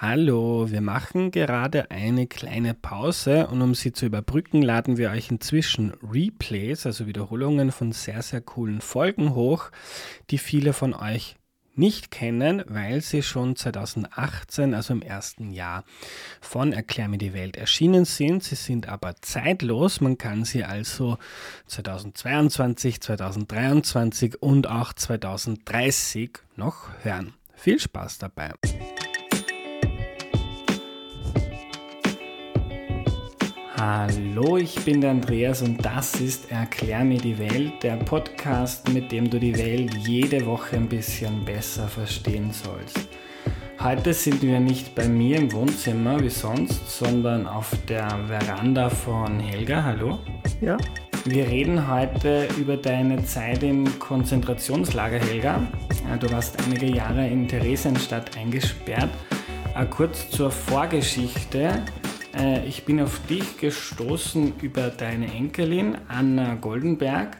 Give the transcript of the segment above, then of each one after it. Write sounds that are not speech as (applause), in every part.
Hallo, wir machen gerade eine kleine Pause und um sie zu überbrücken, laden wir euch inzwischen Replays, also Wiederholungen von sehr, sehr coolen Folgen hoch, die viele von euch nicht kennen, weil sie schon 2018, also im ersten Jahr von Erklär mir die Welt erschienen sind. Sie sind aber zeitlos. Man kann sie also 2022, 2023 und auch 2030 noch hören. Viel Spaß dabei. Hallo, ich bin der Andreas und das ist Erklär mir die Welt, der Podcast, mit dem du die Welt jede Woche ein bisschen besser verstehen sollst. Heute sind wir nicht bei mir im Wohnzimmer wie sonst, sondern auf der Veranda von Helga. Hallo. Ja. Wir reden heute über deine Zeit im Konzentrationslager, Helga. Du warst einige Jahre in Theresienstadt eingesperrt. Äh, kurz zur Vorgeschichte. Äh, ich bin auf dich gestoßen über deine Enkelin Anna Goldenberg.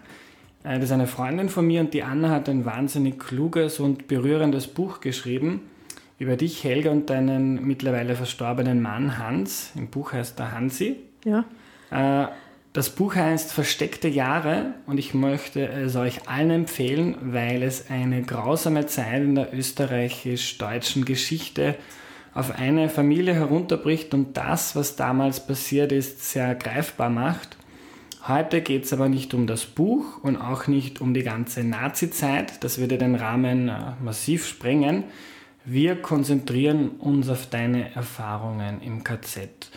Äh, das ist eine Freundin von mir und die Anna hat ein wahnsinnig kluges und berührendes Buch geschrieben über dich, Helga, und deinen mittlerweile verstorbenen Mann Hans. Im Buch heißt er Hansi. Ja. Äh, das Buch heißt Versteckte Jahre und ich möchte es euch allen empfehlen, weil es eine grausame Zeit in der österreichisch-deutschen Geschichte ist auf eine Familie herunterbricht und das, was damals passiert ist, sehr greifbar macht. Heute geht es aber nicht um das Buch und auch nicht um die ganze Nazi-Zeit, das würde den Rahmen äh, massiv sprengen. Wir konzentrieren uns auf deine Erfahrungen im KZ.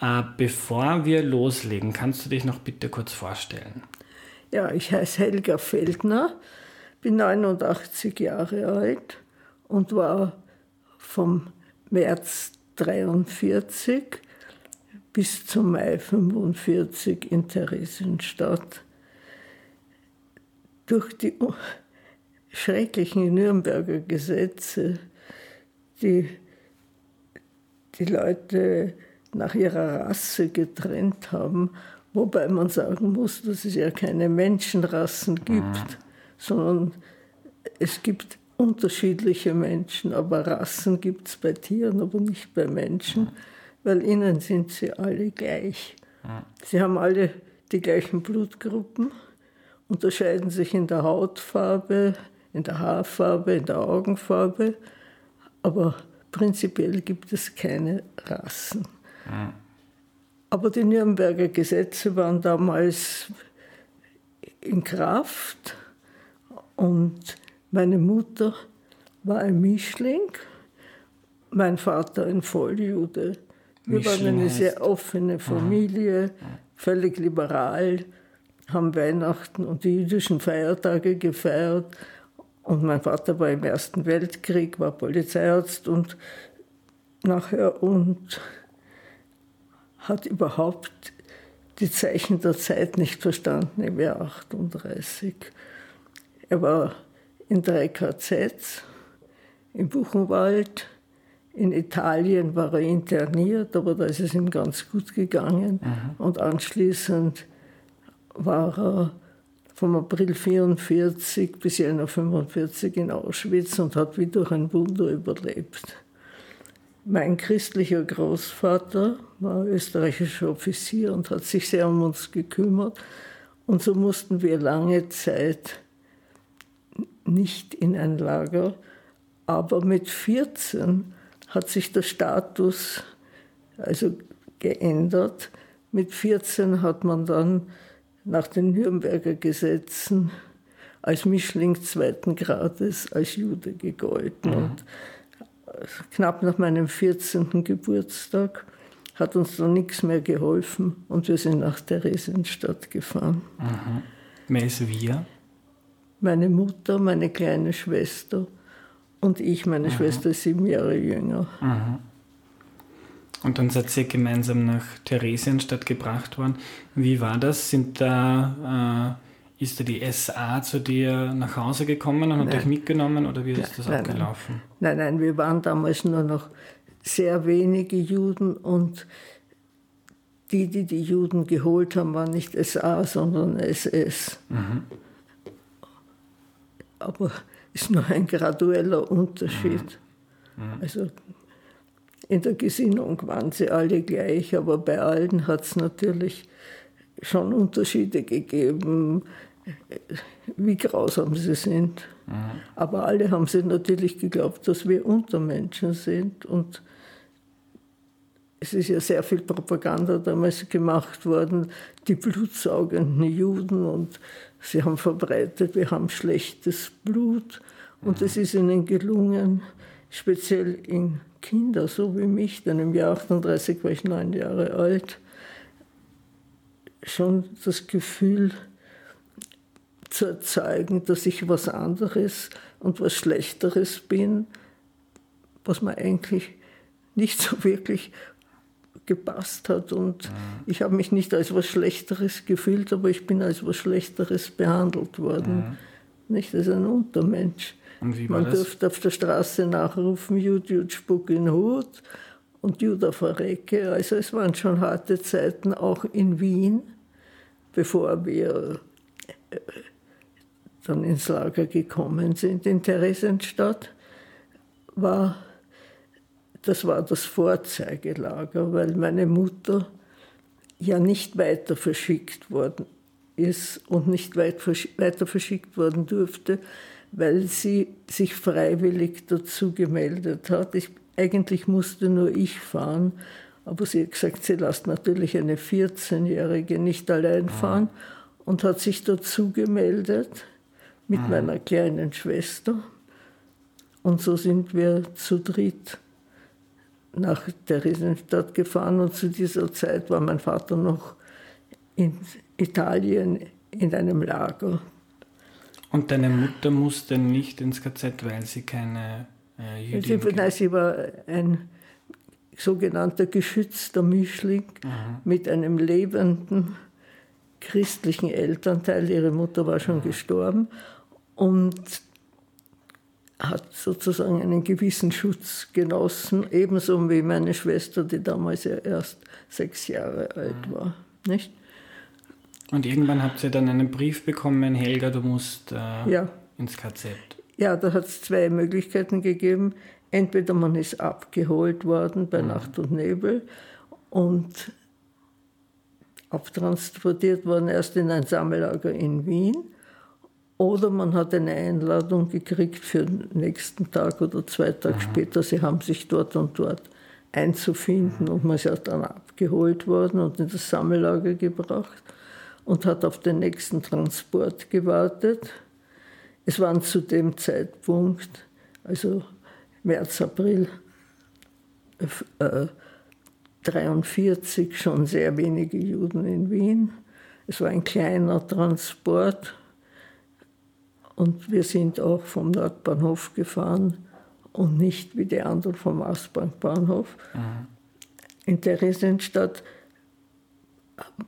Äh, bevor wir loslegen, kannst du dich noch bitte kurz vorstellen? Ja, ich heiße Helga Feldner, bin 89 Jahre alt und war vom März 43 bis zum Mai 45 in Theresienstadt. Durch die schrecklichen Nürnberger Gesetze, die die Leute nach ihrer Rasse getrennt haben, wobei man sagen muss, dass es ja keine Menschenrassen gibt, mhm. sondern es gibt unterschiedliche Menschen, aber Rassen gibt es bei Tieren, aber nicht bei Menschen, weil innen sind sie alle gleich. Sie haben alle die gleichen Blutgruppen, unterscheiden sich in der Hautfarbe, in der Haarfarbe, in der Augenfarbe, aber prinzipiell gibt es keine Rassen. Aber die Nürnberger Gesetze waren damals in Kraft und meine Mutter war ein Mischling, mein Vater ein Volljude. Wir Mischling waren eine sehr offene Familie, völlig liberal, haben Weihnachten und die jüdischen Feiertage gefeiert. Und mein Vater war im Ersten Weltkrieg, war Polizeiarzt und nachher und hat überhaupt die Zeichen der Zeit nicht verstanden im Jahr 38. Er war in drei KZs, im Buchenwald. In Italien war er interniert, aber da ist es ihm ganz gut gegangen. Mhm. Und anschließend war er vom April 44 bis Januar 45 in Auschwitz und hat wie durch ein Wunder überlebt. Mein christlicher Großvater war österreichischer Offizier und hat sich sehr um uns gekümmert. Und so mussten wir lange Zeit nicht in ein Lager, aber mit 14 hat sich der Status also geändert. Mit 14 hat man dann nach den Nürnberger Gesetzen als Mischling zweiten Grades als Jude gegolten. Mhm. Und knapp nach meinem 14. Geburtstag hat uns dann nichts mehr geholfen und wir sind nach Theresienstadt gefahren. Mhm. Wer ist wir? Meine Mutter, meine kleine Schwester und ich, meine mhm. Schwester ist sieben Jahre jünger. Mhm. Und dann seid ihr gemeinsam nach Theresienstadt gebracht worden. Wie war das? Sind da, äh, ist da die SA zu dir nach Hause gekommen und hat euch mitgenommen oder wie ist das nein, abgelaufen? Nein. nein, nein, wir waren damals nur noch sehr wenige Juden und die, die die Juden geholt haben, waren nicht SA, sondern SS. Mhm aber ist nur ein gradueller Unterschied. Mhm. Also in der Gesinnung waren sie alle gleich, aber bei allen hat es natürlich schon Unterschiede gegeben, wie grausam sie sind. Mhm. Aber alle haben sie natürlich geglaubt, dass wir Untermenschen sind. Und es ist ja sehr viel Propaganda damals gemacht worden, die blutsaugenden Juden. Und sie haben verbreitet, wir haben schlechtes Blut. Und es ist ihnen gelungen, speziell in Kinder, so wie mich, denn im Jahr 38 war ich neun Jahre alt, schon das Gefühl zu erzeugen, dass ich was anderes und was Schlechteres bin, was mir eigentlich nicht so wirklich gepasst hat. Und ja. ich habe mich nicht als was Schlechteres gefühlt, aber ich bin als was Schlechteres behandelt worden. Ja. Nicht als ein Untermensch. Man das? durfte auf der Straße nachrufen, Jud, Jud, spuck in Hut und Juda verrecke. Also es waren schon harte Zeiten, auch in Wien, bevor wir äh, dann ins Lager gekommen sind in Theresienstadt, war, das war das Vorzeigelager, weil meine Mutter ja nicht weiter verschickt worden ist und nicht weit weiter verschickt worden durfte, weil sie sich freiwillig dazu gemeldet hat. Ich, eigentlich musste nur ich fahren, aber sie hat gesagt, sie lässt natürlich eine 14-Jährige nicht allein fahren und hat sich dazu gemeldet mit mhm. meiner kleinen Schwester. Und so sind wir zu dritt nach Theresienstadt gefahren und zu dieser Zeit war mein Vater noch in Italien in einem Lager. Und deine Mutter musste nicht ins KZ, weil sie keine äh, Jüdin sie, Nein, sie war ein sogenannter geschützter Mischling mhm. mit einem lebenden christlichen Elternteil. Ihre Mutter war schon mhm. gestorben und hat sozusagen einen gewissen Schutz genossen, ebenso wie meine Schwester, die damals ja erst sechs Jahre alt mhm. war. Nicht? Und irgendwann habt ihr dann einen Brief bekommen, Helga, du musst äh, ja. ins KZ. Ja, da hat es zwei Möglichkeiten gegeben. Entweder man ist abgeholt worden bei mhm. Nacht und Nebel und abtransportiert worden erst in ein Sammellager in Wien oder man hat eine Einladung gekriegt für den nächsten Tag oder zwei Tage mhm. später. Sie haben sich dort und dort einzufinden und man ist ja dann abgeholt worden und in das Sammellager gebracht und hat auf den nächsten Transport gewartet. Es waren zu dem Zeitpunkt, also März, April äh, 43, schon sehr wenige Juden in Wien. Es war ein kleiner Transport und wir sind auch vom Nordbahnhof gefahren und nicht wie die anderen vom Ostbahnbahnhof. Mhm. In Theresienstadt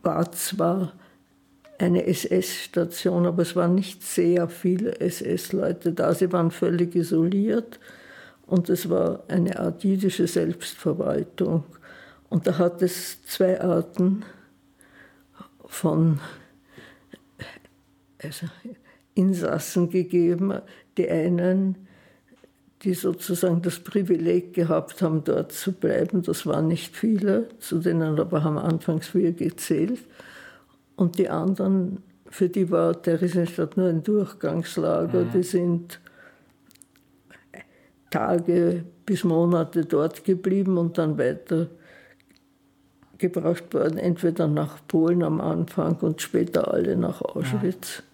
war zwar eine SS-Station, aber es waren nicht sehr viele SS-Leute da. Sie waren völlig isoliert und es war eine Art jüdische Selbstverwaltung. Und da hat es zwei Arten von also Insassen gegeben. Die einen, die sozusagen das Privileg gehabt haben, dort zu bleiben, das waren nicht viele, zu denen aber haben anfangs wir gezählt. Und die anderen, für die war Theresienstadt nur ein Durchgangslager, mhm. die sind Tage bis Monate dort geblieben und dann weiter gebracht worden, entweder nach Polen am Anfang und später alle nach Auschwitz.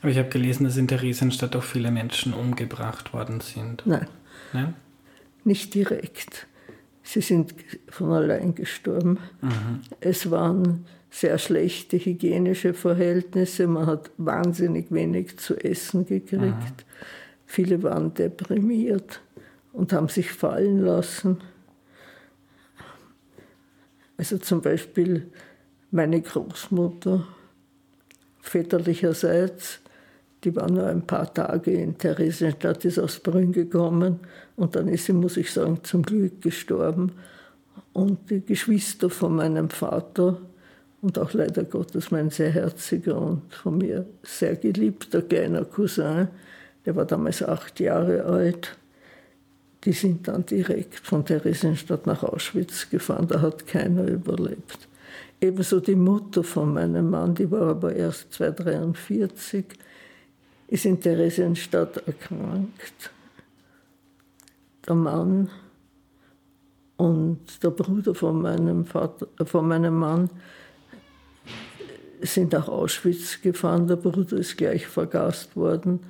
Aber ich habe gelesen, dass in Theresienstadt auch viele Menschen umgebracht worden sind. Nein. Nein? Nicht direkt. Sie sind von allein gestorben. Mhm. Es waren sehr schlechte hygienische Verhältnisse. Man hat wahnsinnig wenig zu essen gekriegt. Mhm. Viele waren deprimiert und haben sich fallen lassen. Also zum Beispiel meine Großmutter väterlicherseits die war nur ein paar Tage in Theresienstadt, ist aus Brünn gekommen und dann ist sie, muss ich sagen, zum Glück gestorben. Und die Geschwister von meinem Vater und auch leider Gottes mein sehr herziger und von mir sehr geliebter kleiner Cousin, der war damals acht Jahre alt, die sind dann direkt von Theresienstadt nach Auschwitz gefahren. Da hat keiner überlebt. Ebenso die Mutter von meinem Mann, die war aber erst 243, ist in Theresienstadt erkrankt. Der Mann und der Bruder von meinem, Vater, von meinem Mann sind nach Auschwitz gefahren. Der Bruder ist gleich vergast worden.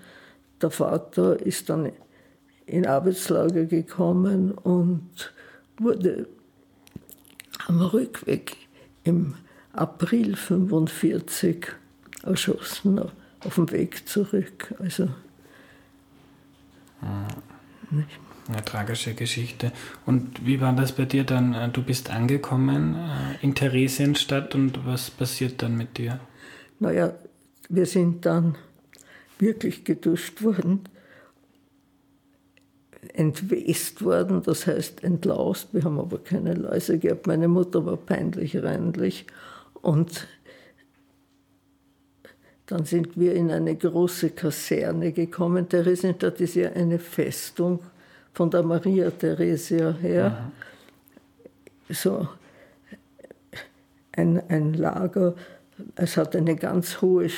Der Vater ist dann in Arbeitslager gekommen und wurde am Rückweg im April 1945 erschossen auf dem Weg zurück. Also, Eine tragische Geschichte. Und wie war das bei dir dann? Äh, du bist angekommen äh, in Theresienstadt und was passiert dann mit dir? Naja, wir sind dann wirklich geduscht worden entwest worden, das heißt entlaust. Wir haben aber keine Läuse gehabt. Meine Mutter war peinlich reinlich. Und dann sind wir in eine große Kaserne gekommen. Theresienstadt ist ja eine Festung von der Maria Theresia her. Mhm. So ein, ein Lager. Es hat eine ganz hohe,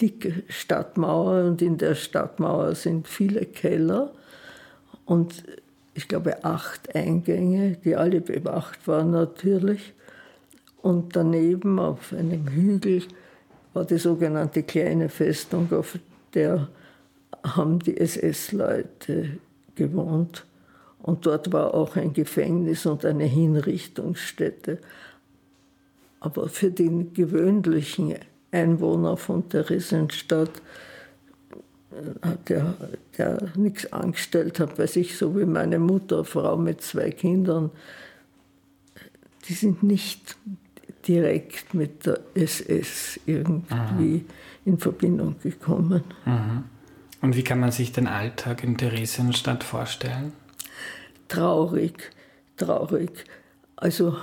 dicke Stadtmauer und in der Stadtmauer sind viele Keller und ich glaube acht Eingänge, die alle bewacht waren natürlich. Und daneben auf einem Hügel war die sogenannte kleine Festung, auf der haben die SS-Leute gewohnt. Und dort war auch ein Gefängnis und eine Hinrichtungsstätte. Aber für den gewöhnlichen Einwohner von Theresienstadt der, der nichts angestellt hat, weiß ich, so wie meine Mutter, Frau mit zwei Kindern, die sind nicht direkt mit der SS irgendwie Aha. in Verbindung gekommen. Aha. Und wie kann man sich den Alltag in Theresienstadt vorstellen? Traurig, traurig. Also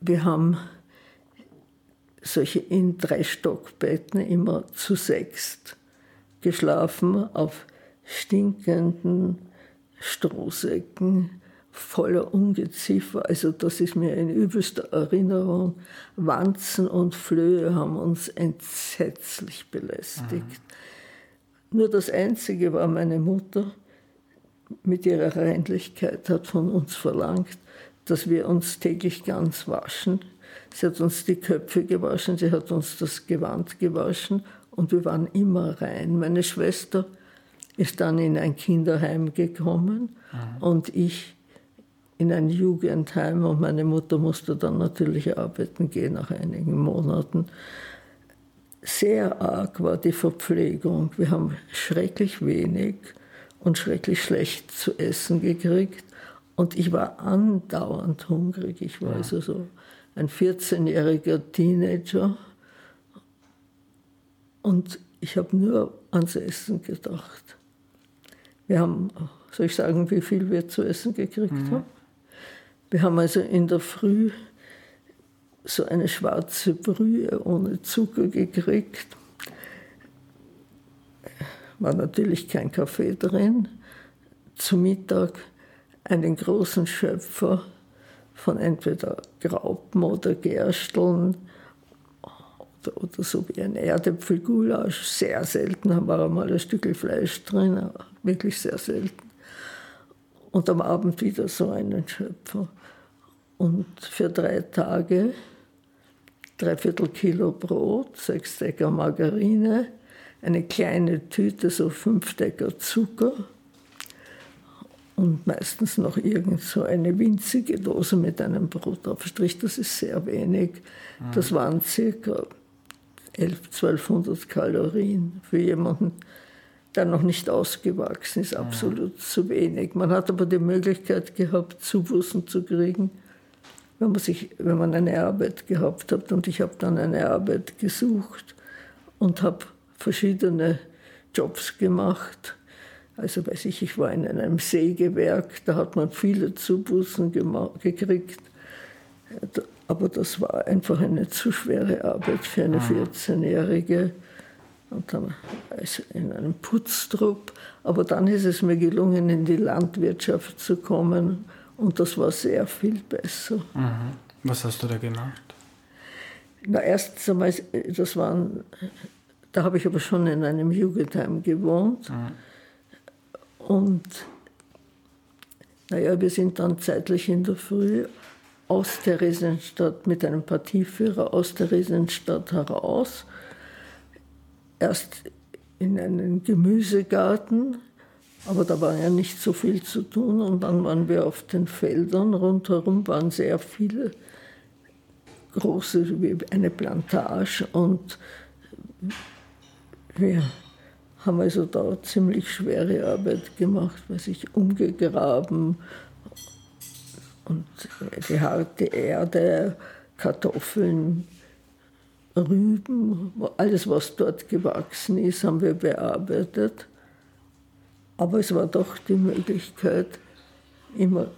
wir haben solche in drei Stockbetten immer zu sechst geschlafen auf stinkenden Strohsäcken voller Ungeziefer. Also das ist mir in übelster Erinnerung. Wanzen und Flöhe haben uns entsetzlich belästigt. Mhm. Nur das Einzige war meine Mutter mit ihrer Reinlichkeit hat von uns verlangt, dass wir uns täglich ganz waschen. Sie hat uns die Köpfe gewaschen, sie hat uns das Gewand gewaschen und wir waren immer rein. Meine Schwester ist dann in ein Kinderheim gekommen mhm. und ich in ein Jugendheim und meine Mutter musste dann natürlich arbeiten gehen nach einigen Monaten. Sehr arg war die Verpflegung. Wir haben schrecklich wenig und schrecklich schlecht zu essen gekriegt. Und ich war andauernd hungrig. Ich war ja. also so ein 14-jähriger Teenager und ich habe nur ans Essen gedacht. Wir haben, soll ich sagen, wie viel wir zu essen gekriegt mhm. haben? Wir haben also in der Früh so eine schwarze Brühe ohne Zucker gekriegt. War natürlich kein Kaffee drin. Zu Mittag einen großen Schöpfer von entweder Graupen oder Gersteln oder so wie ein Erdäpfelgulasch. Sehr selten war einmal ein Stück Fleisch drin, wirklich sehr selten. Und am Abend wieder so einen Schöpfer. Und für drei Tage dreiviertel Kilo Brot, sechs Decker Margarine, eine kleine Tüte, so fünf Decker Zucker und meistens noch irgend so eine winzige Dose mit einem Brotaufstrich. Das ist sehr wenig. Das waren circa 1200 Kalorien für jemanden, der noch nicht ausgewachsen ist, absolut zu wenig. Man hat aber die Möglichkeit gehabt, Zubußen zu kriegen, wenn man, sich, wenn man eine Arbeit gehabt hat. Und ich habe dann eine Arbeit gesucht und habe verschiedene Jobs gemacht. Also weiß ich, ich war in einem Sägewerk, da hat man viele Zubußen gekriegt. Aber das war einfach eine zu schwere Arbeit für eine 14-Jährige. und dann in einem Putztrupp. Aber dann ist es mir gelungen, in die Landwirtschaft zu kommen und das war sehr viel besser. Mhm. Was hast du da gemacht? Na, erstens einmal, das waren, da habe ich aber schon in einem Jugendheim gewohnt. Mhm. Und naja, wir sind dann zeitlich in der Früh aus der Riesenstadt mit einem Partieführer aus der Riesenstadt heraus. Erst in einen Gemüsegarten, aber da war ja nicht so viel zu tun. Und dann waren wir auf den Feldern. Rundherum waren sehr viele große, wie eine Plantage. Und wir haben also da ziemlich schwere Arbeit gemacht, weiß ich, umgegraben und die harte Erde, Kartoffeln, Rüben, alles, was dort gewachsen ist, haben wir bearbeitet. Aber es war doch die Möglichkeit, immer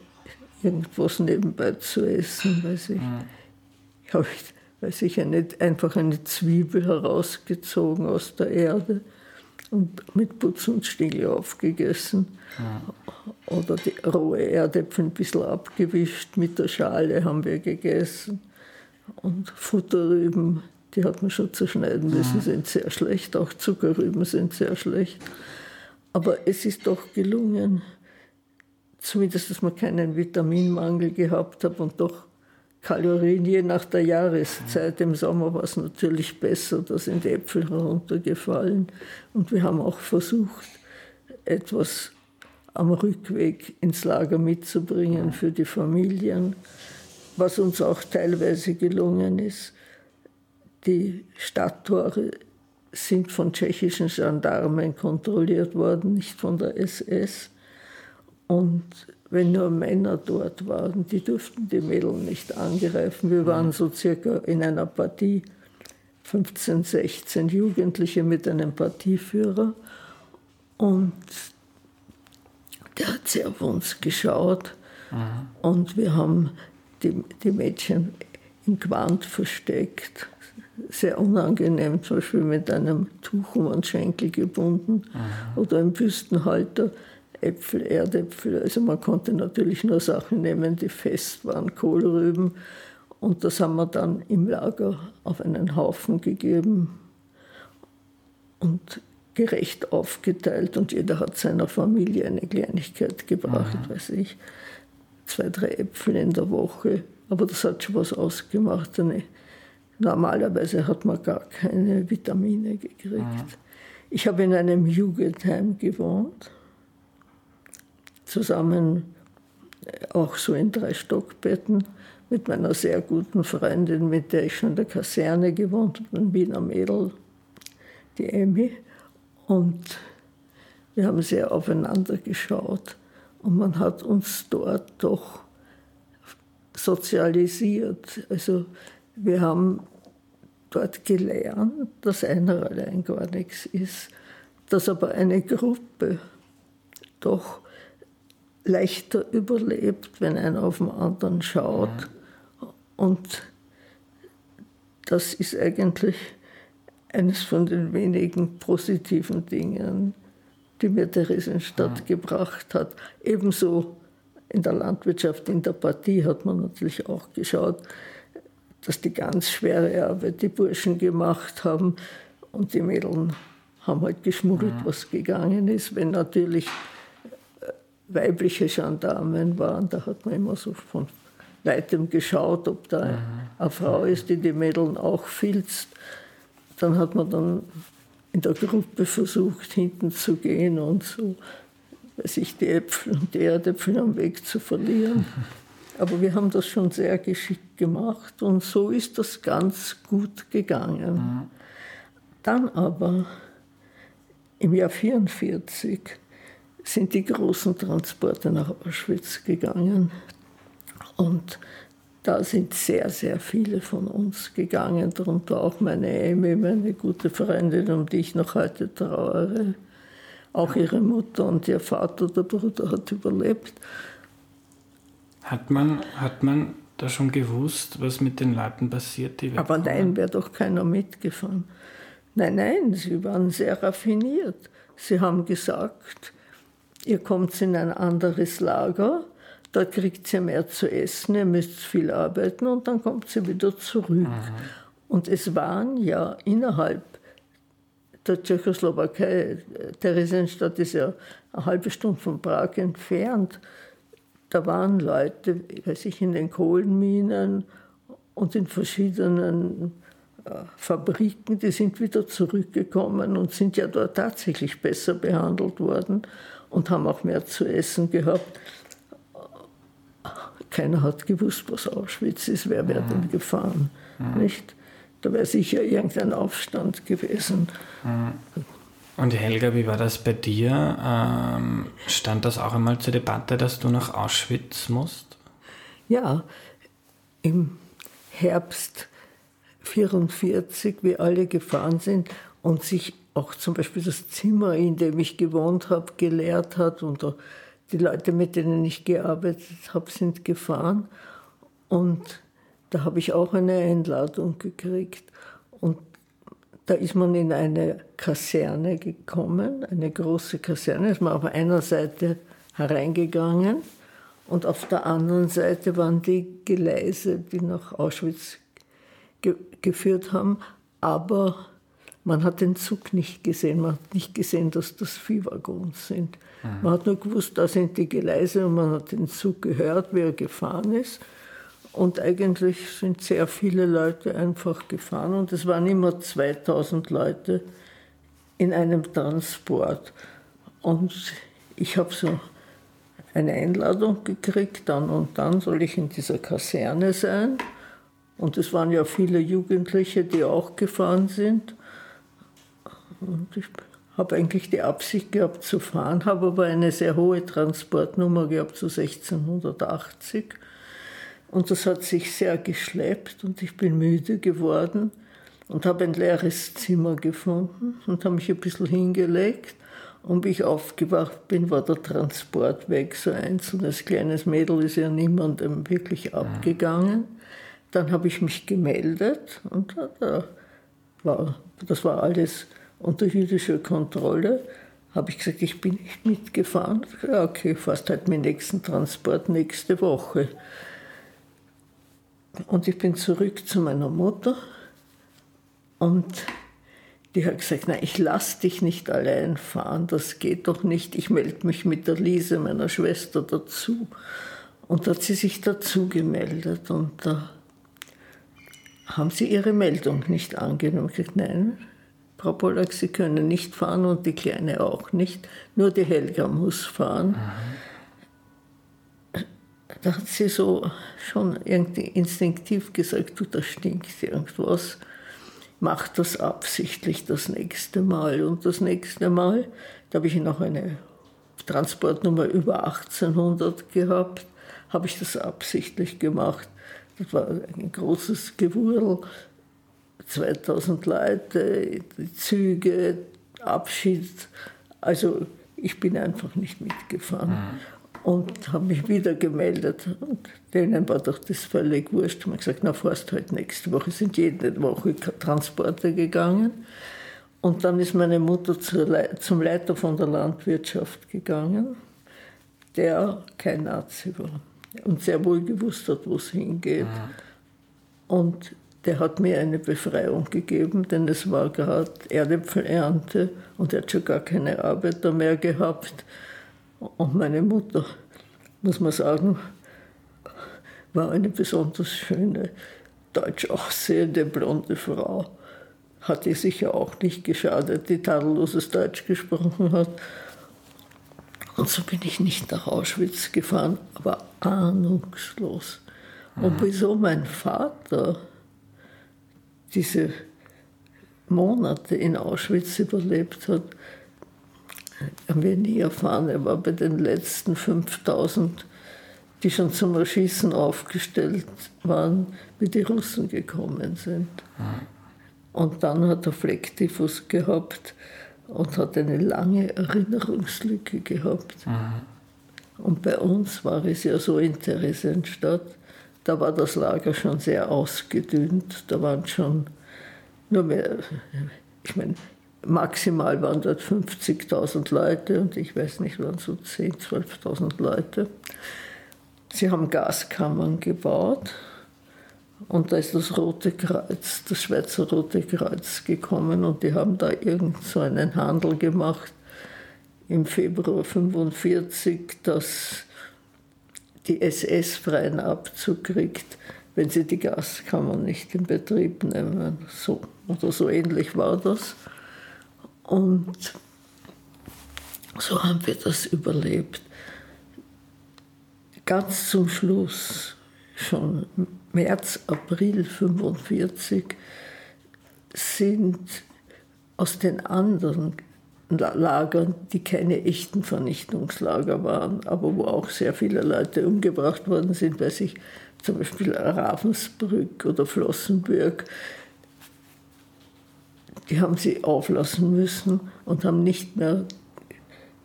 irgendwas nebenbei zu essen. Weiß ich. Mhm. Ich habe weiß ich, eine, einfach eine Zwiebel herausgezogen aus der Erde und mit Putz und Stiegel aufgegessen. Ja. Oder die rohe Erdäpfel ein bisschen abgewischt, mit der Schale haben wir gegessen. Und Futterrüben, die hat man schon zerschneiden müssen, ja. sind sehr schlecht. Auch Zuckerrüben sind sehr schlecht. Aber es ist doch gelungen, zumindest, dass man keinen Vitaminmangel gehabt hat und doch Kalorien je nach der Jahreszeit. Im Sommer war es natürlich besser, da sind Äpfel heruntergefallen. Und wir haben auch versucht, etwas am Rückweg ins Lager mitzubringen für die Familien, was uns auch teilweise gelungen ist. Die Stadttore sind von tschechischen Gendarmen kontrolliert worden, nicht von der SS. Und wenn nur Männer dort waren, die durften die Mädel nicht angreifen. Wir waren so circa in einer Partie 15, 16 Jugendliche mit einem Partieführer. Und der hat sehr auf uns geschaut. Mhm. Und wir haben die, die Mädchen im Quant versteckt sehr unangenehm, zum Beispiel mit einem Tuch um den Schenkel gebunden mhm. oder im Büstenhalter Äpfel, Erdäpfel. Also man konnte natürlich nur Sachen nehmen, die fest waren, Kohlrüben. Und das haben wir dann im Lager auf einen Haufen gegeben und gerecht aufgeteilt. Und jeder hat seiner Familie eine Kleinigkeit gebracht, mhm. weiß ich. Zwei, drei Äpfel in der Woche. Aber das hat schon was ausgemacht. Eine Normalerweise hat man gar keine Vitamine gekriegt. Mhm. Ich habe in einem Jugendheim gewohnt, zusammen äh, auch so in drei Stockbetten mit meiner sehr guten Freundin, mit der ich schon in der Kaserne gewohnt habe, ein Wiener Mädel, die Emmy. Und wir haben sehr aufeinander geschaut. Und man hat uns dort doch sozialisiert. Also wir haben dort gelernt, dass einer allein gar nichts ist, dass aber eine Gruppe doch leichter überlebt, wenn einer auf den anderen schaut. Und das ist eigentlich eines von den wenigen positiven Dingen, die mir Theresienstadt ja. gebracht hat. Ebenso in der Landwirtschaft, in der Partie hat man natürlich auch geschaut, dass die ganz schwere Arbeit die Burschen gemacht haben und die Mädeln haben halt geschmuggelt, ja. was gegangen ist. Wenn natürlich äh, weibliche Gendarmen waren, da hat man immer so von weitem geschaut, ob da ja. eine Frau ist, die die Mädeln auch filzt. Dann hat man dann in der Gruppe versucht, hinten zu gehen und so, weiß ich, die Äpfel und die Erdäpfel am Weg zu verlieren. (laughs) Aber wir haben das schon sehr geschickt gemacht und so ist das ganz gut gegangen. Mhm. Dann aber im Jahr 1944 sind die großen Transporte nach Auschwitz gegangen und da sind sehr, sehr viele von uns gegangen, darunter auch meine Amy, meine gute Freundin, um die ich noch heute trauere. Auch ihre Mutter und ihr Vater, der Bruder, hat überlebt. Hat man, hat man da schon gewusst, was mit den Leuten passiert? Aber nein, wäre doch keiner mitgefahren. Nein, nein, sie waren sehr raffiniert. Sie haben gesagt, ihr kommt in ein anderes Lager, dort kriegt ihr mehr zu essen, ihr müsst viel arbeiten und dann kommt sie wieder zurück. Aha. Und es waren ja innerhalb der Tschechoslowakei, Theresienstadt ist ja eine halbe Stunde von Prag entfernt, da waren Leute, weiß ich, in den Kohlenminen und in verschiedenen äh, Fabriken, die sind wieder zurückgekommen und sind ja dort tatsächlich besser behandelt worden und haben auch mehr zu essen gehabt. Keiner hat gewusst, was Auschwitz ist, wer wäre denn gefahren, nicht? Da wäre sicher irgendein Aufstand gewesen. Und Helga, wie war das bei dir? Ähm, stand das auch einmal zur Debatte, dass du nach Auschwitz musst? Ja, im Herbst 1944, wie alle gefahren sind und sich auch zum Beispiel das Zimmer, in dem ich gewohnt habe, geleert hat und die Leute, mit denen ich gearbeitet habe, sind gefahren. Und da habe ich auch eine Einladung gekriegt. Und da ist man in eine Kaserne gekommen, eine große Kaserne. Ist man auf einer Seite hereingegangen und auf der anderen Seite waren die Gleise, die nach Auschwitz ge geführt haben. Aber man hat den Zug nicht gesehen. Man hat nicht gesehen, dass das Viehwaggons sind. Mhm. Man hat nur gewusst, da sind die Gleise und man hat den Zug gehört, wie er gefahren ist. Und eigentlich sind sehr viele Leute einfach gefahren und es waren immer 2000 Leute in einem Transport. Und ich habe so eine Einladung gekriegt, dann und dann soll ich in dieser Kaserne sein. Und es waren ja viele Jugendliche, die auch gefahren sind. Und ich habe eigentlich die Absicht gehabt zu fahren, habe aber eine sehr hohe Transportnummer gehabt, zu so 1680. Und das hat sich sehr geschleppt und ich bin müde geworden und habe ein leeres Zimmer gefunden und habe mich ein bisschen hingelegt. Und wie ich aufgewacht bin, war der Transport weg. So ein einzelnes kleines Mädel ist ja niemandem wirklich abgegangen. Dann habe ich mich gemeldet und da war, das war alles unter jüdischer Kontrolle. Habe ich gesagt, ich bin nicht mitgefahren. Ja, okay, fast halt meinen nächsten Transport nächste Woche. Und ich bin zurück zu meiner Mutter und die hat gesagt, nein, ich lasse dich nicht allein fahren, das geht doch nicht. Ich melde mich mit der Lise, meiner Schwester, dazu. Und da hat sie sich dazu gemeldet und da haben sie ihre Meldung nicht angenommen. Ich gesagt, nein, Frau Pollack, Sie können nicht fahren und die Kleine auch nicht, nur die Helga muss fahren. Mhm. Da hat sie so schon irgendwie instinktiv gesagt, du, da stinkt irgendwas. Mach das absichtlich das nächste Mal. Und das nächste Mal, da habe ich noch eine Transportnummer über 1800 gehabt, habe ich das absichtlich gemacht. Das war ein großes Gewurl, 2000 Leute, die Züge, Abschied. Also ich bin einfach nicht mitgefahren. Mhm. Und habe mich wieder gemeldet. Und denen war doch das völlig wurscht. Ich habe gesagt, na, fährst halt nächste Woche. Sind jede Woche Transporte gegangen. Und dann ist meine Mutter zum Leiter von der Landwirtschaft gegangen, der kein Nazi war und sehr wohl gewusst hat, wo es hingeht. Mhm. Und der hat mir eine Befreiung gegeben, denn es war gerade Erdäpfelernte und er hat schon gar keine Arbeiter mehr gehabt. Und meine Mutter, muss man sagen, war eine besonders schöne, deutsch aussehende blonde Frau. Hat ihr sicher auch nicht geschadet, die tadelloses Deutsch gesprochen hat. Und so bin ich nicht nach Auschwitz gefahren, aber ahnungslos. Und mhm. wieso mein Vater diese Monate in Auschwitz überlebt hat, haben wir nie erfahren. Er war bei den letzten 5000, die schon zum Erschießen aufgestellt waren, wie die Russen gekommen sind. Mhm. Und dann hat er Flecktyphus gehabt und hat eine lange Erinnerungslücke gehabt. Mhm. Und bei uns war es ja so in Theresienstadt, da war das Lager schon sehr ausgedünnt, da waren schon nur mehr ich meine, maximal waren dort 50.000 Leute und ich weiß nicht, waren so 10.000, 12.000 Leute. Sie haben Gaskammern gebaut und da ist das Rote Kreuz, das Schweizer Rote Kreuz gekommen und die haben da irgend so einen Handel gemacht im Februar 1945, dass die SS freien Abzug kriegt, wenn sie die Gaskammern nicht in Betrieb nehmen. So oder so ähnlich war das. Und so haben wir das überlebt. Ganz zum Schluss, schon März, April 1945, sind aus den anderen Lagern, die keine echten Vernichtungslager waren, aber wo auch sehr viele Leute umgebracht worden sind, weiß ich, zum Beispiel Ravensbrück oder Flossenbürg, die haben sie auflassen müssen und haben nicht mehr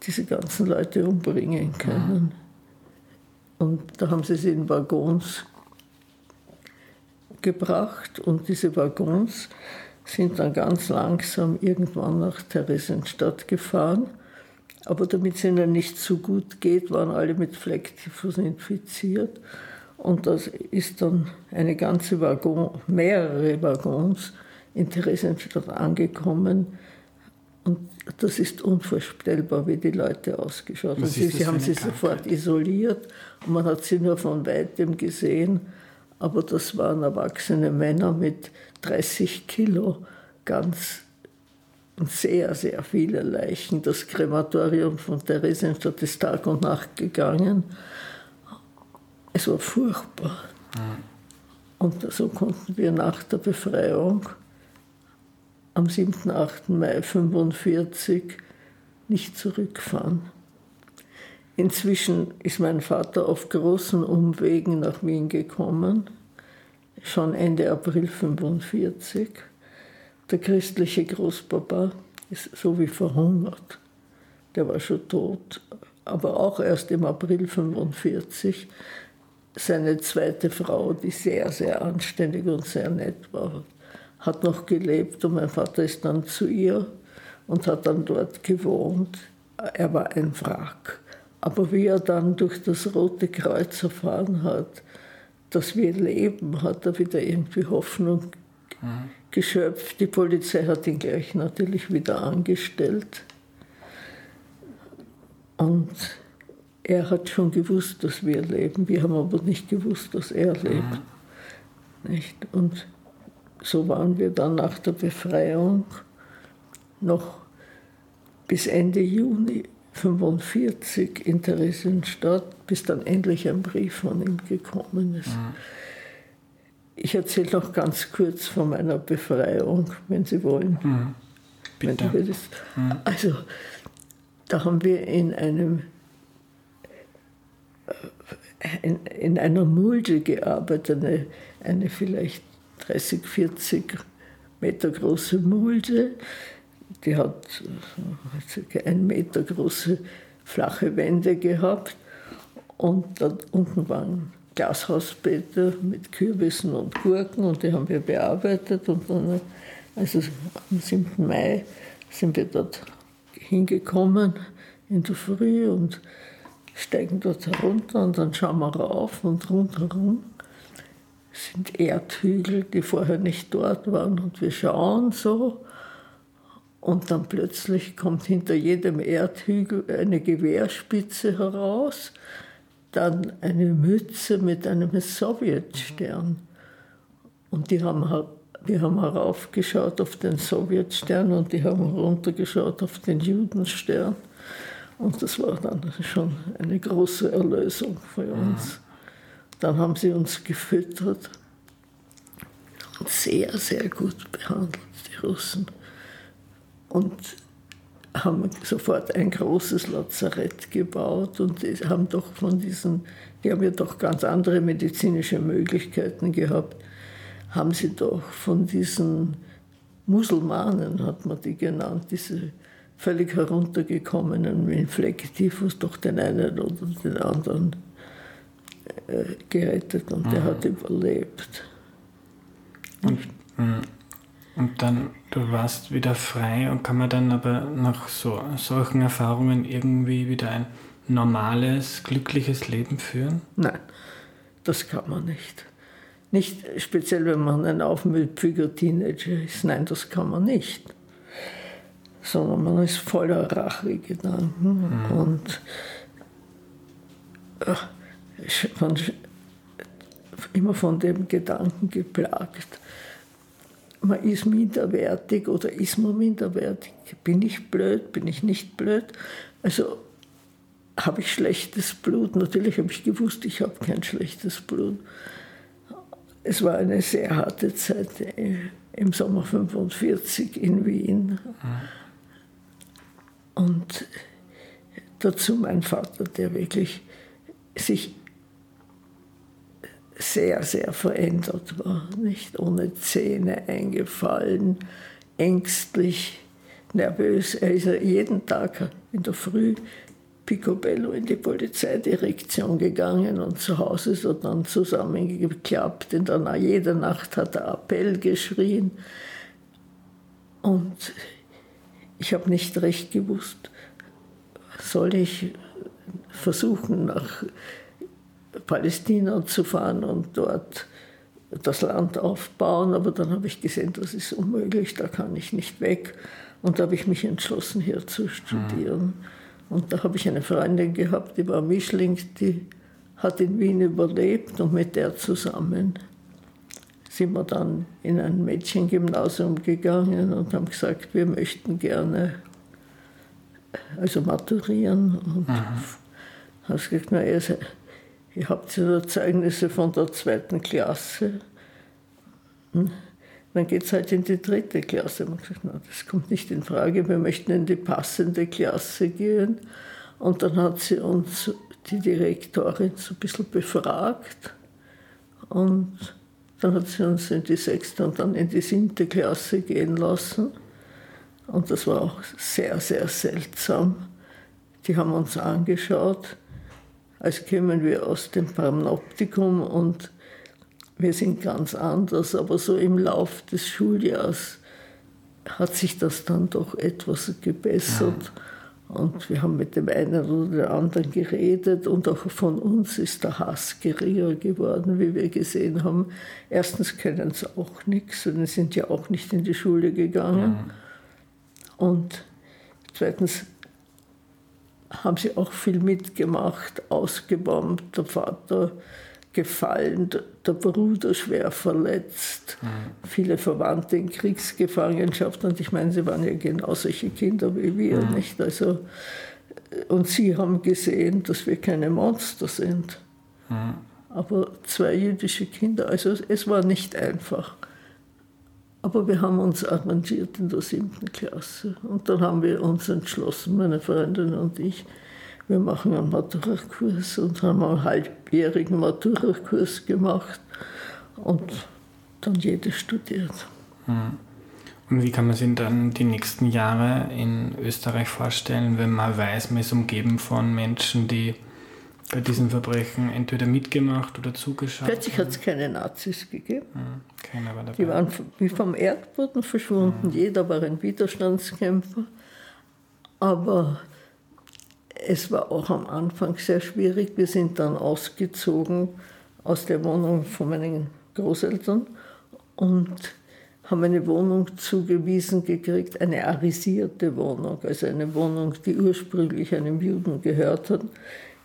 diese ganzen Leute umbringen können. Und da haben sie sie in Waggons gebracht und diese Waggons sind dann ganz langsam irgendwann nach Theresienstadt gefahren. Aber damit es ihnen nicht so gut geht, waren alle mit Flecktyphus infiziert. Und das ist dann eine ganze Waggon, mehrere Waggons in Theresienstadt angekommen. Und das ist unvorstellbar, wie die Leute ausgeschaut haben. Sie, sie haben sie sofort isoliert und man hat sie nur von weitem gesehen. Aber das waren erwachsene Männer mit 30 Kilo, ganz sehr, sehr viele Leichen. Das Krematorium von Theresienstadt ist Tag und Nacht gegangen. Es war furchtbar. Und so konnten wir nach der Befreiung am 7. 8. Mai 1945 nicht zurückfahren. Inzwischen ist mein Vater auf großen Umwegen nach Wien gekommen, schon Ende April 1945. Der christliche Großpapa ist so wie verhungert. Der war schon tot, aber auch erst im April 1945. Seine zweite Frau, die sehr, sehr anständig und sehr nett war, hat noch gelebt und mein Vater ist dann zu ihr und hat dann dort gewohnt. Er war ein Wrack. Aber wie er dann durch das Rote Kreuz erfahren hat, dass wir leben, hat er wieder irgendwie Hoffnung mhm. geschöpft. Die Polizei hat ihn gleich natürlich wieder angestellt. Und er hat schon gewusst, dass wir leben. Wir haben aber nicht gewusst, dass er lebt. Mhm. Nicht? Und so waren wir dann nach der Befreiung noch bis Ende Juni 1945 in Theresienstadt, bis dann endlich ein Brief von ihm gekommen ist. Mhm. Ich erzähle noch ganz kurz von meiner Befreiung, wenn Sie wollen. Mhm. Bitte. Das, mhm. Also, da haben wir in einem äh, in, in einer Mulde gearbeitet, eine, eine vielleicht 30, 40 Meter große Mulde. Die hat circa ein Meter große flache Wände gehabt. Und da unten waren Glashausbeete mit Kürbissen und Gurken und die haben wir bearbeitet. Und dann, also am 7. Mai sind wir dort hingekommen in der Früh und steigen dort herunter und dann schauen wir rauf und rundherum sind Erdhügel, die vorher nicht dort waren. Und wir schauen so. Und dann plötzlich kommt hinter jedem Erdhügel eine Gewehrspitze heraus, dann eine Mütze mit einem Sowjetstern. Und die haben, wir haben heraufgeschaut auf den Sowjetstern und die haben runtergeschaut auf den Judenstern. Und das war dann schon eine große Erlösung für uns. Dann haben sie uns gefüttert und sehr, sehr gut behandelt, die Russen. Und haben sofort ein großes Lazarett gebaut und haben doch von diesen, die haben ja doch ganz andere medizinische Möglichkeiten gehabt, haben sie doch von diesen Musulmanen, hat man die genannt, diese völlig heruntergekommenen mit Flecktyphus, doch den einen oder den anderen gerettet und mhm. der hat überlebt. Und, mhm. Und dann, du warst wieder frei und kann man dann aber nach so, solchen Erfahrungen irgendwie wieder ein normales, glückliches Leben führen? Nein, das kann man nicht. Nicht speziell, wenn man ein aufmüpfiger Teenager ist. Nein, das kann man nicht. Sondern man ist voller Rachegedanken mhm. und äh, man immer von dem Gedanken geplagt. Man ist minderwertig oder ist man minderwertig? Bin ich blöd? Bin ich nicht blöd? Also habe ich schlechtes Blut? Natürlich habe ich gewusst, ich habe kein schlechtes Blut. Es war eine sehr harte Zeit äh, im Sommer 45 in Wien. Und dazu mein Vater, der wirklich sich sehr, sehr verändert war, nicht ohne Zähne eingefallen, ängstlich, nervös. Er ist jeden Tag in der Früh Picobello in die Polizeidirektion gegangen und zu Hause ist er dann zusammengeklappt. In der, jede Nacht hat er Appell geschrien. Und ich habe nicht recht gewusst, soll ich versuchen, nach Palästina zu fahren und dort das Land aufbauen. Aber dann habe ich gesehen, das ist unmöglich, da kann ich nicht weg. Und da habe ich mich entschlossen, hier zu studieren. Mhm. Und da habe ich eine Freundin gehabt, die war Mischling, die hat in Wien überlebt und mit der zusammen sind wir dann in ein Mädchengymnasium gegangen und haben gesagt, wir möchten gerne also maturieren. Und mhm. hast gesagt, na, ihr, ihr habt ja Zeugnisse von der zweiten Klasse. Hm? Dann geht es halt in die dritte Klasse. Man sagt, na, das kommt nicht in Frage, wir möchten in die passende Klasse gehen. Und dann hat sie uns, die Direktorin, so ein bisschen befragt. Und dann hat sie uns in die sechste und dann in die siebte Klasse gehen lassen. Und das war auch sehr, sehr seltsam. Die haben uns angeschaut, als kämen wir aus dem Panoptikum und wir sind ganz anders, aber so im Lauf des Schuljahres hat sich das dann doch etwas gebessert. Ja. Und wir haben mit dem einen oder dem anderen geredet und auch von uns ist der Hass geringer geworden, wie wir gesehen haben. Erstens können sie auch nichts, und sind ja auch nicht in die Schule gegangen. Ja. Und zweitens haben sie auch viel mitgemacht, ausgebombt. Der Vater gefallen, der Bruder schwer verletzt, mhm. viele Verwandte in Kriegsgefangenschaft. Und ich meine, sie waren ja genau solche Kinder wie wir, mhm. nicht? Also, und sie haben gesehen, dass wir keine Monster sind. Mhm. Aber zwei jüdische Kinder, also es war nicht einfach. Aber wir haben uns arrangiert in der siebten Klasse. Und dann haben wir uns entschlossen, meine Freundin und ich, wir machen einen Maturakurs und haben einen halbjährigen Maturakurs gemacht und dann jede studiert. Hm. Und wie kann man sich dann die nächsten Jahre in Österreich vorstellen, wenn man weiß, man ist umgeben von Menschen, die bei diesen Verbrechen entweder mitgemacht oder zugeschaut Plötzlich hat es keine Nazis gegeben. Hm, keiner war dabei. Die waren wie vom Erdboden verschwunden. Hm. Jeder war ein Widerstandskämpfer. Aber es war auch am Anfang sehr schwierig. Wir sind dann ausgezogen aus der Wohnung von meinen Großeltern und haben eine Wohnung zugewiesen gekriegt, eine arisierte Wohnung, also eine Wohnung, die ursprünglich einem Juden gehört hat,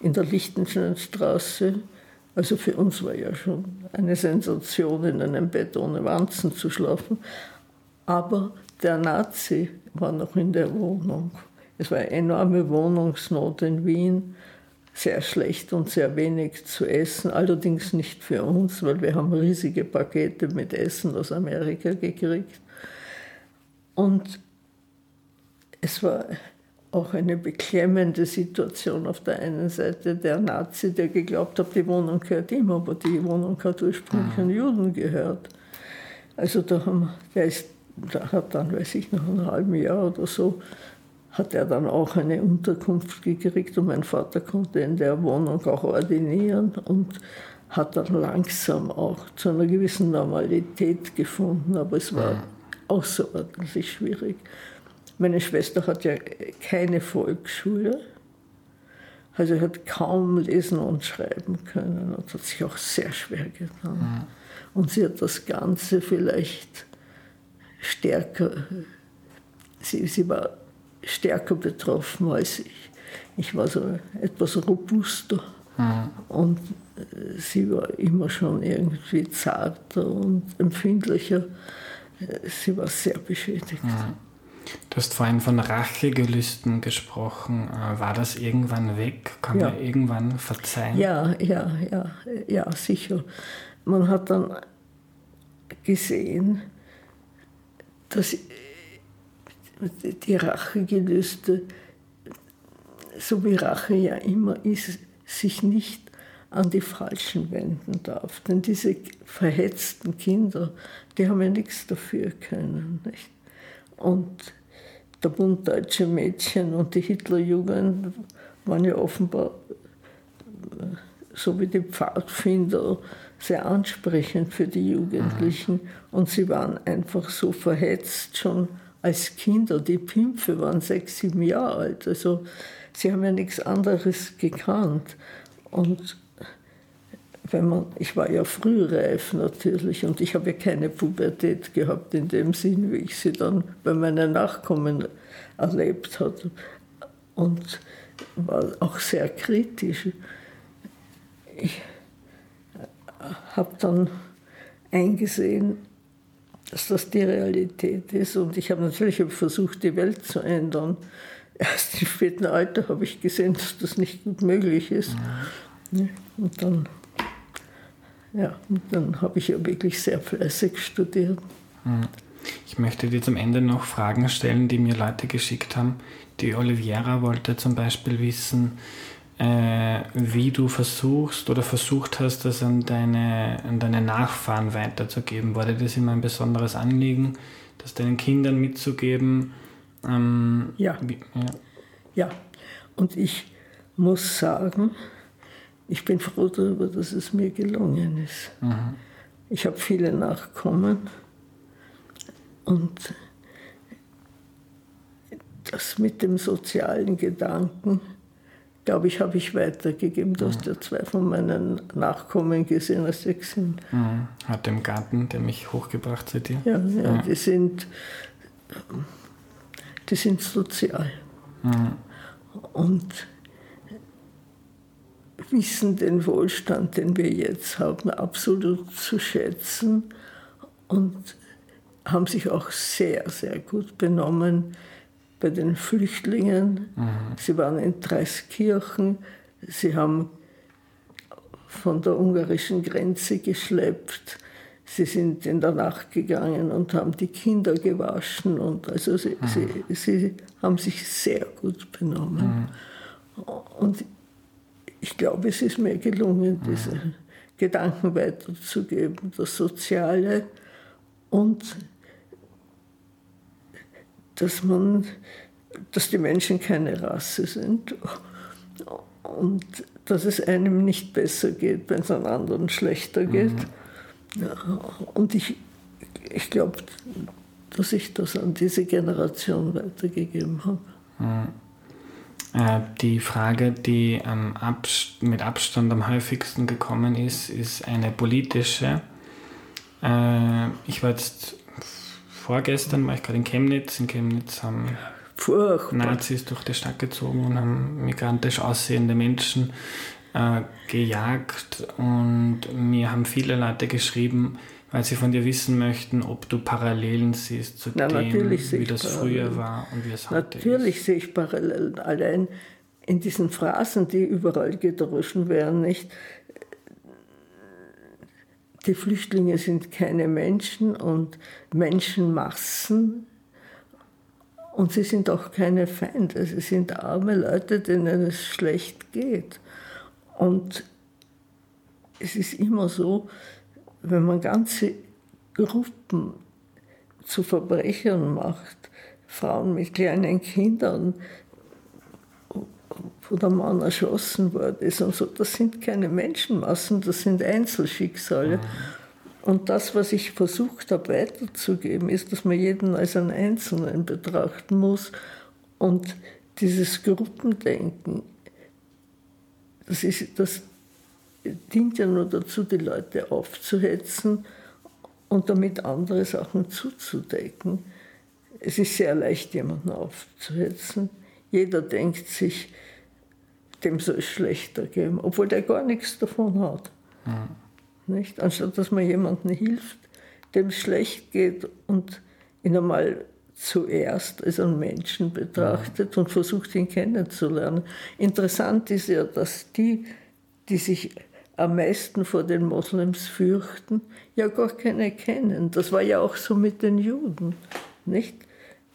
in der Lichtensteinstraße. Also für uns war ja schon eine Sensation, in einem Bett ohne Wanzen zu schlafen. Aber der Nazi war noch in der Wohnung. Es war eine enorme Wohnungsnot in Wien, sehr schlecht und sehr wenig zu essen, allerdings nicht für uns, weil wir haben riesige Pakete mit Essen aus Amerika gekriegt. Und es war auch eine beklemmende Situation auf der einen Seite. Der Nazi, der geglaubt hat, die Wohnung gehört ihm, aber die Wohnung hat ursprünglich einen Juden gehört. Also da haben, der, ist, der hat dann, weiß ich, nach einem halben Jahr oder so hat er dann auch eine Unterkunft gekriegt und mein Vater konnte in der Wohnung auch ordinieren und hat dann langsam auch zu einer gewissen Normalität gefunden. Aber es war außerordentlich schwierig. Meine Schwester hat ja keine Volksschule, also hat kaum lesen und schreiben können und hat sich auch sehr schwer getan. Mhm. Und sie hat das Ganze vielleicht stärker, sie, sie war stärker betroffen als ich. Ich war so etwas robuster mhm. und äh, sie war immer schon irgendwie zarter und empfindlicher. Äh, sie war sehr beschädigt. Mhm. Du hast vorhin von Rachegelüsten gesprochen. Äh, war das irgendwann weg? Kann ja. man irgendwann verzeihen? Ja, ja, ja, ja, sicher. Man hat dann gesehen, dass die Rachegelüste, so wie Rache ja immer ist, sich nicht an die Falschen wenden darf. Denn diese verhetzten Kinder, die haben ja nichts dafür können. Nicht? Und der Bund Deutsche Mädchen und die Hitlerjugend waren ja offenbar, so wie die Pfadfinder, sehr ansprechend für die Jugendlichen. Und sie waren einfach so verhetzt schon als Kinder. Die Pimpfe waren sechs, sieben Jahre alt. Also sie haben ja nichts anderes gekannt. Und wenn man, ich war ja frühreif natürlich und ich habe ja keine Pubertät gehabt in dem Sinn, wie ich sie dann bei meinen Nachkommen erlebt habe. Und war auch sehr kritisch. Ich habe dann eingesehen, dass das die Realität ist und ich habe natürlich versucht, die Welt zu ändern. (laughs) Erst im späten Alter habe ich gesehen, dass das nicht gut möglich ist. Mhm. Und dann ja, und dann habe ich ja wirklich sehr fleißig studiert. Hm. Ich möchte dir zum Ende noch Fragen stellen, die mir Leute geschickt haben. Die Oliviera wollte zum Beispiel wissen, äh, wie du versuchst oder versucht hast, das an deine, an deine Nachfahren weiterzugeben. War dir das immer ein besonderes Anliegen, das deinen Kindern mitzugeben? Ähm, ja. Wie, ja. Ja, und ich muss sagen, ich bin froh darüber, dass es mir gelungen ist. Mhm. Ich habe viele Nachkommen und das mit dem sozialen Gedanken, glaube ich, habe ich weitergegeben. Du mhm. hast ja zwei von meinen Nachkommen gesehen, als sechs sind. Mhm. Hat dem Garten, der mich hochgebracht zu dir? Ja, ja, ja. Die, sind, die sind sozial. Mhm. Und wissen den Wohlstand, den wir jetzt haben, absolut zu schätzen und haben sich auch sehr, sehr gut benommen bei den Flüchtlingen. Mhm. Sie waren in Dreiskirchen, sie haben von der ungarischen Grenze geschleppt. Sie sind in der Nacht gegangen und haben die Kinder gewaschen. Und also sie, mhm. sie, sie haben sich sehr gut benommen. Mhm. Und ich glaube, es ist mir gelungen, diese mhm. Gedanken weiterzugeben, das Soziale und dass man, dass die Menschen keine Rasse sind und dass es einem nicht besser geht, wenn es einem anderen schlechter geht. Mhm. Und ich, ich glaube, dass ich das an diese Generation weitergegeben habe. Mhm. Äh, die Frage, die mit Abstand am häufigsten gekommen ist, ist eine politische. Äh, ich war jetzt vorgestern, war ich gerade in Chemnitz. In Chemnitz haben Furchtbar. Nazis durch die Stadt gezogen und haben migrantisch aussehende Menschen äh, gejagt. Und mir haben viele Leute geschrieben, weil sie von dir wissen möchten, ob du Parallelen siehst zu Na, dem, wie das früher war und wie es heute Natürlich ist. sehe ich Parallelen. Allein in diesen Phrasen, die überall gedroschen werden, nicht? Die Flüchtlinge sind keine Menschen und Menschenmassen. Und sie sind auch keine Feinde. Sie sind arme Leute, denen es schlecht geht. Und es ist immer so, wenn man ganze Gruppen zu Verbrechern macht, Frauen mit kleinen Kindern, wo der Mann erschossen worden ist und so, das sind keine Menschenmassen, das sind Einzelschicksale. Und das, was ich versucht habe weiterzugeben, ist, dass man jeden als einen Einzelnen betrachten muss. Und dieses Gruppendenken, das, ist, das dient ja nur dazu, die Leute aufzuhetzen und damit andere Sachen zuzudecken. Es ist sehr leicht, jemanden aufzuhetzen. Jeder denkt sich, dem soll es schlechter gehen, obwohl der gar nichts davon hat. Mhm. Nicht? Anstatt dass man jemandem hilft, dem es schlecht geht und ihn einmal zuerst als einen Menschen betrachtet mhm. und versucht, ihn kennenzulernen. Interessant ist ja, dass die, die sich am meisten vor den Moslems fürchten, ja gar keine kennen. Das war ja auch so mit den Juden, nicht?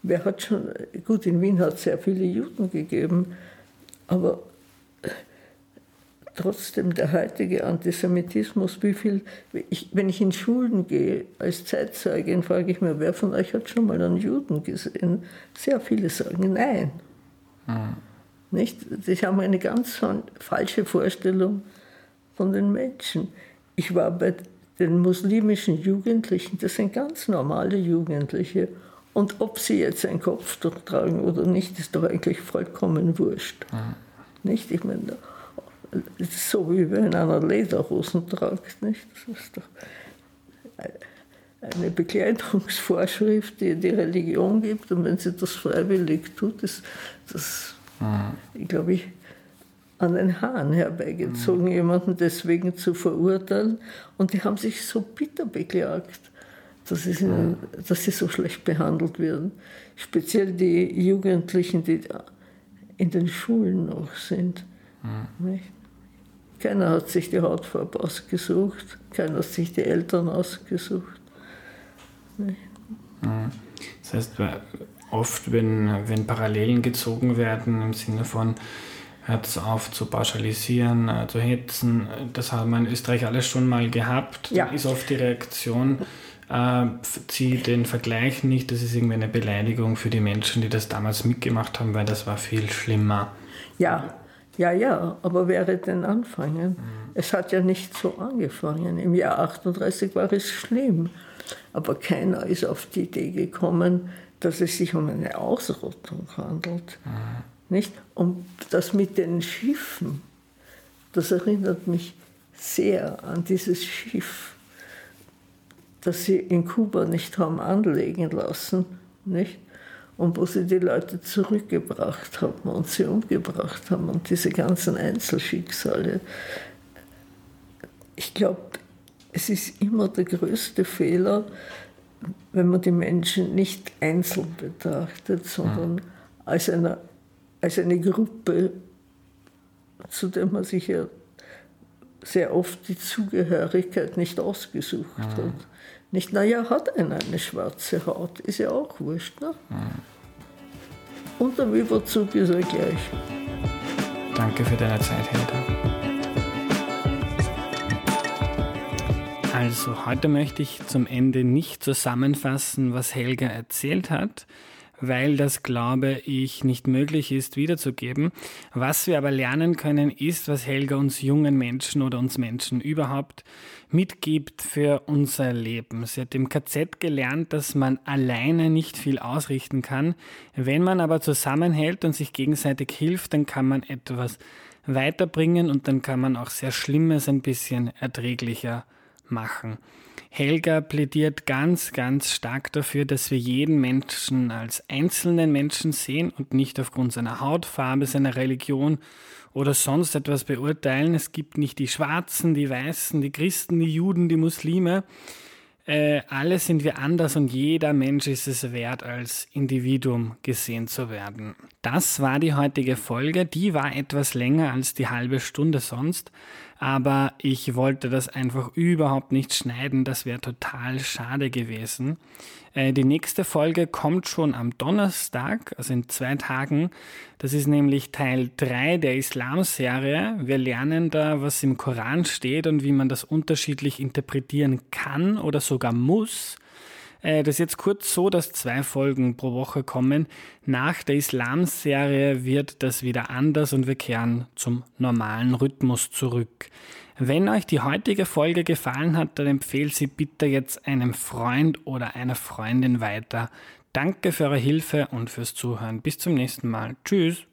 Wer hat schon, gut, in Wien hat es sehr viele Juden gegeben, aber trotzdem der heutige Antisemitismus, wie viel, ich, wenn ich in Schulen gehe als Zeitzeugin, frage ich mir, wer von euch hat schon mal einen Juden gesehen? Sehr viele sagen nein. Mhm. Nicht? Sie haben eine ganz falsche Vorstellung von den Menschen. Ich war bei den muslimischen Jugendlichen, das sind ganz normale Jugendliche. Und ob sie jetzt ein Kopftuch tragen oder nicht, ist doch eigentlich vollkommen wurscht. Mhm. Nicht? Ich meine, so wie wenn einer Lederhosen tragt. Nicht? Das ist doch eine Bekleidungsvorschrift, die die Religion gibt. Und wenn sie das freiwillig tut, ist das, mhm. glaube ich, an den Haaren herbeigezogen, mhm. jemanden deswegen zu verurteilen. Und die haben sich so bitter beklagt, dass, es ihnen, dass sie so schlecht behandelt werden. Speziell die Jugendlichen, die in den Schulen noch sind. Mhm. Keiner hat sich die Hautfarbe ausgesucht, keiner hat sich die Eltern ausgesucht. Mhm. Das heißt, oft, wenn, wenn Parallelen gezogen werden im Sinne von, hört es auf zu pauschalisieren, äh, zu hetzen. Das haben wir in Österreich alles schon mal gehabt. Ja. Ist oft die Reaktion, äh, zieh den Vergleich nicht, das ist irgendwie eine Beleidigung für die Menschen, die das damals mitgemacht haben, weil das war viel schlimmer. Ja, ja, ja, aber wäre denn anfangen? Mhm. Es hat ja nicht so angefangen. Im Jahr 38 war es schlimm. Aber keiner ist auf die Idee gekommen, dass es sich um eine Ausrottung handelt. Mhm. Nicht? Und das mit den Schiffen, das erinnert mich sehr an dieses Schiff, das sie in Kuba nicht haben anlegen lassen, nicht? Und wo sie die Leute zurückgebracht haben und sie umgebracht haben und diese ganzen Einzelschicksale. Ich glaube, es ist immer der größte Fehler, wenn man die Menschen nicht einzeln betrachtet, sondern als eine als eine Gruppe, zu der man sich ja sehr oft die Zugehörigkeit nicht ausgesucht mhm. hat. Nicht, naja, hat einer eine schwarze Haut, ist ja auch wurscht. Ne? Mhm. Und der Überzug ist er gleich. Danke für deine Zeit, Hilda. Also, heute möchte ich zum Ende nicht zusammenfassen, was Helga erzählt hat, weil das, glaube ich, nicht möglich ist wiederzugeben. Was wir aber lernen können, ist, was Helga uns jungen Menschen oder uns Menschen überhaupt mitgibt für unser Leben. Sie hat im KZ gelernt, dass man alleine nicht viel ausrichten kann. Wenn man aber zusammenhält und sich gegenseitig hilft, dann kann man etwas weiterbringen und dann kann man auch sehr Schlimmes ein bisschen erträglicher machen. Helga plädiert ganz, ganz stark dafür, dass wir jeden Menschen als einzelnen Menschen sehen und nicht aufgrund seiner Hautfarbe, seiner Religion oder sonst etwas beurteilen. Es gibt nicht die Schwarzen, die Weißen, die Christen, die Juden, die Muslime. Äh, alle sind wir anders und jeder Mensch ist es wert, als Individuum gesehen zu werden. Das war die heutige Folge. Die war etwas länger als die halbe Stunde sonst aber ich wollte das einfach überhaupt nicht schneiden, das wäre total schade gewesen. Äh, die nächste Folge kommt schon am Donnerstag, also in zwei Tagen. Das ist nämlich Teil 3 der Islam-Serie. Wir lernen da, was im Koran steht und wie man das unterschiedlich interpretieren kann oder sogar muss. Äh, das ist jetzt kurz so, dass zwei Folgen pro Woche kommen. Nach der Islam-Serie wird das wieder anders und wir kehren zum normalen Rhythmus zurück. Wenn euch die heutige Folge gefallen hat, dann empfehlt sie bitte jetzt einem Freund oder einer Freundin weiter. Danke für eure Hilfe und fürs Zuhören. Bis zum nächsten Mal. Tschüss.